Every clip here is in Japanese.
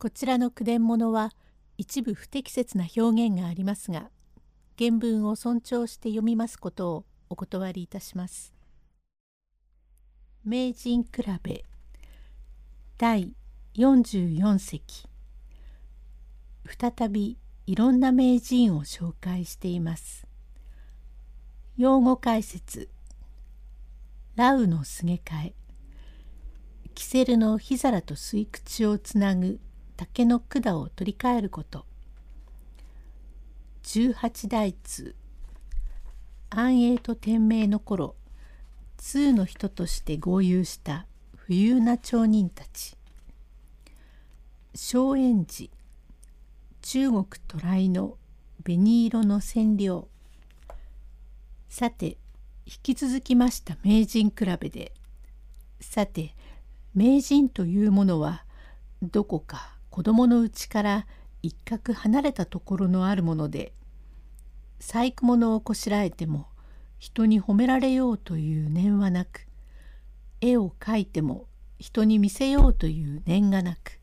こちらの句伝物は一部不適切な表現がありますが原文を尊重して読みますことをお断りいたします。名人比べ第44席再びいろんな名人を紹介しています。用語解説ラウのすげ替えキセルの火皿と吸い口をつなぐ竹の管を取り替えること。18代通。安永と天明の頃通の人として合流した富裕な町人たち。荘園寺。中国渡来の紅色の染料さて引き続きました名人比べで。さて名人というものはどこか子供のうちから一角離れたところのあるもので細工物をこしらえても人に褒められようという念はなく絵を描いても人に見せようという念がなく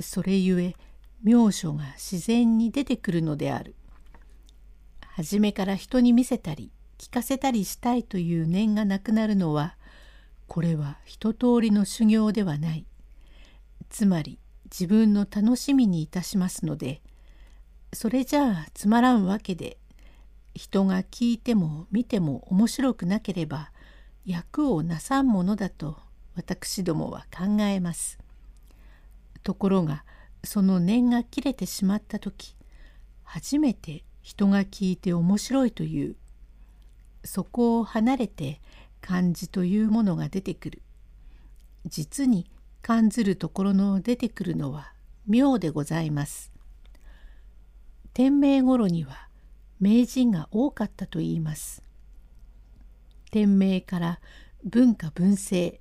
それゆえ妙所が自然に出てくるのである。初めから人に見せたり聞かせたりしたいという念がなくなるのはこれは一通りの修行ではない。つまり自分の楽しみにいたしますのでそれじゃあつまらんわけで人が聞いても見ても面白くなければ役をなさんものだと私どもは考えます。ところがその念が切れてしまった時初めて人が聞いて面白いというそこを離れて漢字というものが出てくる実に感ずるところの出てくるのは妙でございます。天明頃には名人が多かったといいます。天明から文化文政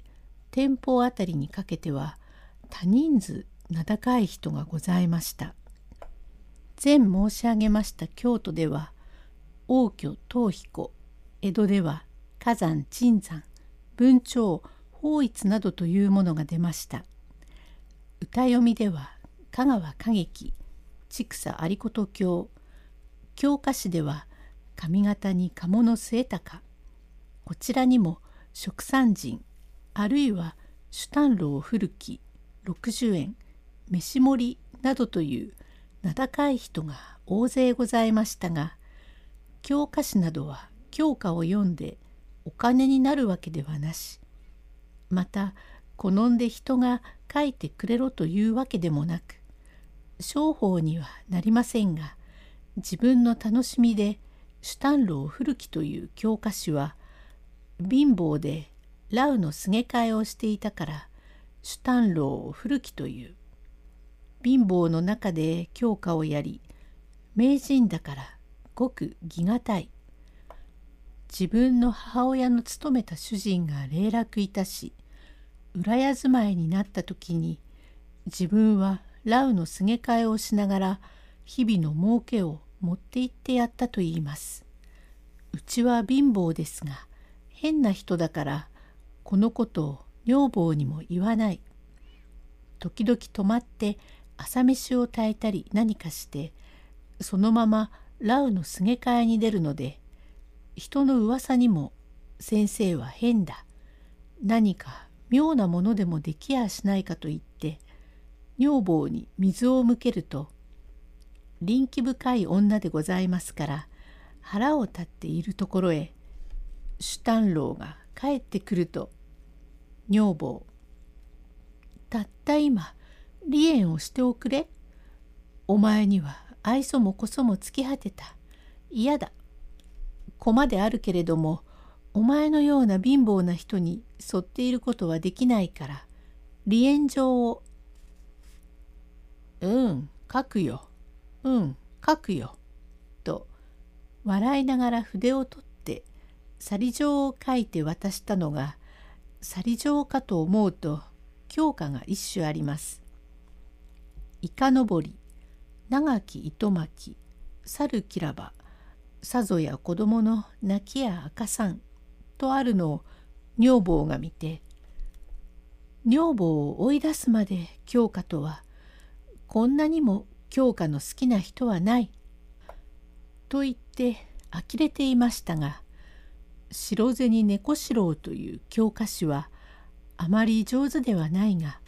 天保あたりにかけては多人数名高い人がございました。前申し上げました京都では王居東彦江戸では火山鎮山文鳥法一などというものが出ました。歌読みでは香川歌劇千草有事教教科詩では上方に鴨の末高こちらにも食産人あるいは主丹楼古き60円飯盛りなどという名高い人が大勢ございましたが教科書などは教科を読んでお金になるわけではなしまた好んで人が書いてくれろというわけでもなく商法にはなりませんが自分の楽しみでシュタンロー古きという教科書は貧乏でラウのすげ替えをしていたからシュタンロー古きという。貧乏の中で教科をやり名人だからごく義がたい。自分の母親の勤めた主人が霊落いたし裏屋住まいになった時に自分はラウのすげ替えをしながら日々の儲けを持って行ってやったと言います。うちは貧乏ですが変な人だからこのことを女房にも言わない。時々泊まって朝飯を炊いたり何かしてそのままラウのすげ替えに出るので人の噂にも先生は変だ何か妙なものでもできやしないかと言って女房に水を向けると臨機深い女でございますから腹を立っているところへシュタンローが帰ってくると女房たった今離縁をしておくれ。お前には愛想もこそも尽き果てた。嫌だ。駒であるけれどもお前のような貧乏な人に沿っていることはできないから離縁状をうん書くよ。うん書くよ。と笑いながら筆を取って去り状を書いて渡したのが去り状かと思うと教科が一種あります。イカのぼり長き糸巻き猿きらばさぞや子供の泣きや赤さん。とあるのを女房が見て女房を追い出すまで京花とはこんなにも教科の好きな人はない。と言って呆れていましたが白銭猫四郎という教科書はあまり上手ではないが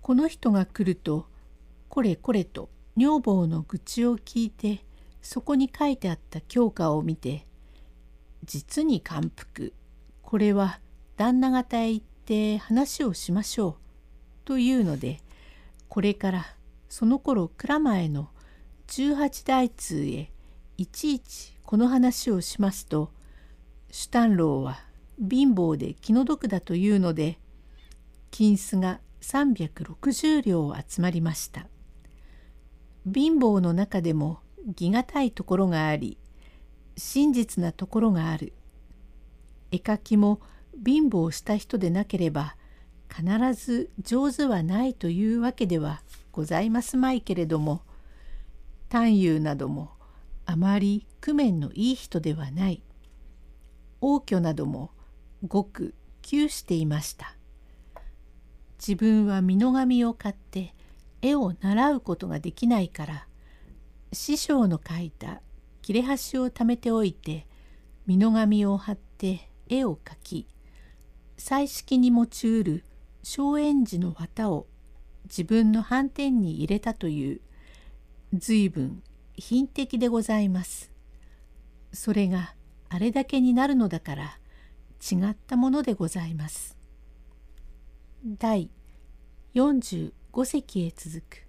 この人が来るとこれこれと女房の愚痴を聞いてそこに書いてあった教科を見て実に感服これは旦那方へ行って話をしましょうというのでこれからその頃蔵前の18代通へいちいちこの話をしますとシュタンローは貧乏で気の毒だというので金子が360両集まりました。貧乏の中でも義がたいところがあり真実なところがある。絵描きも貧乏した人でなければ必ず上手はないというわけではございますまいけれども探幽などもあまり工面のいい人ではない王居などもごく窮していました自分は美濃紙を買って絵を習うことができないから師匠の描いた切れ端を貯めておいて美濃紙を貼って絵を描き彩色に用いる松園寺の綿を自分の斑点に入れたという随分品的でございます。それがあれだけになるのだから違ったものでございます。第45隻へ続く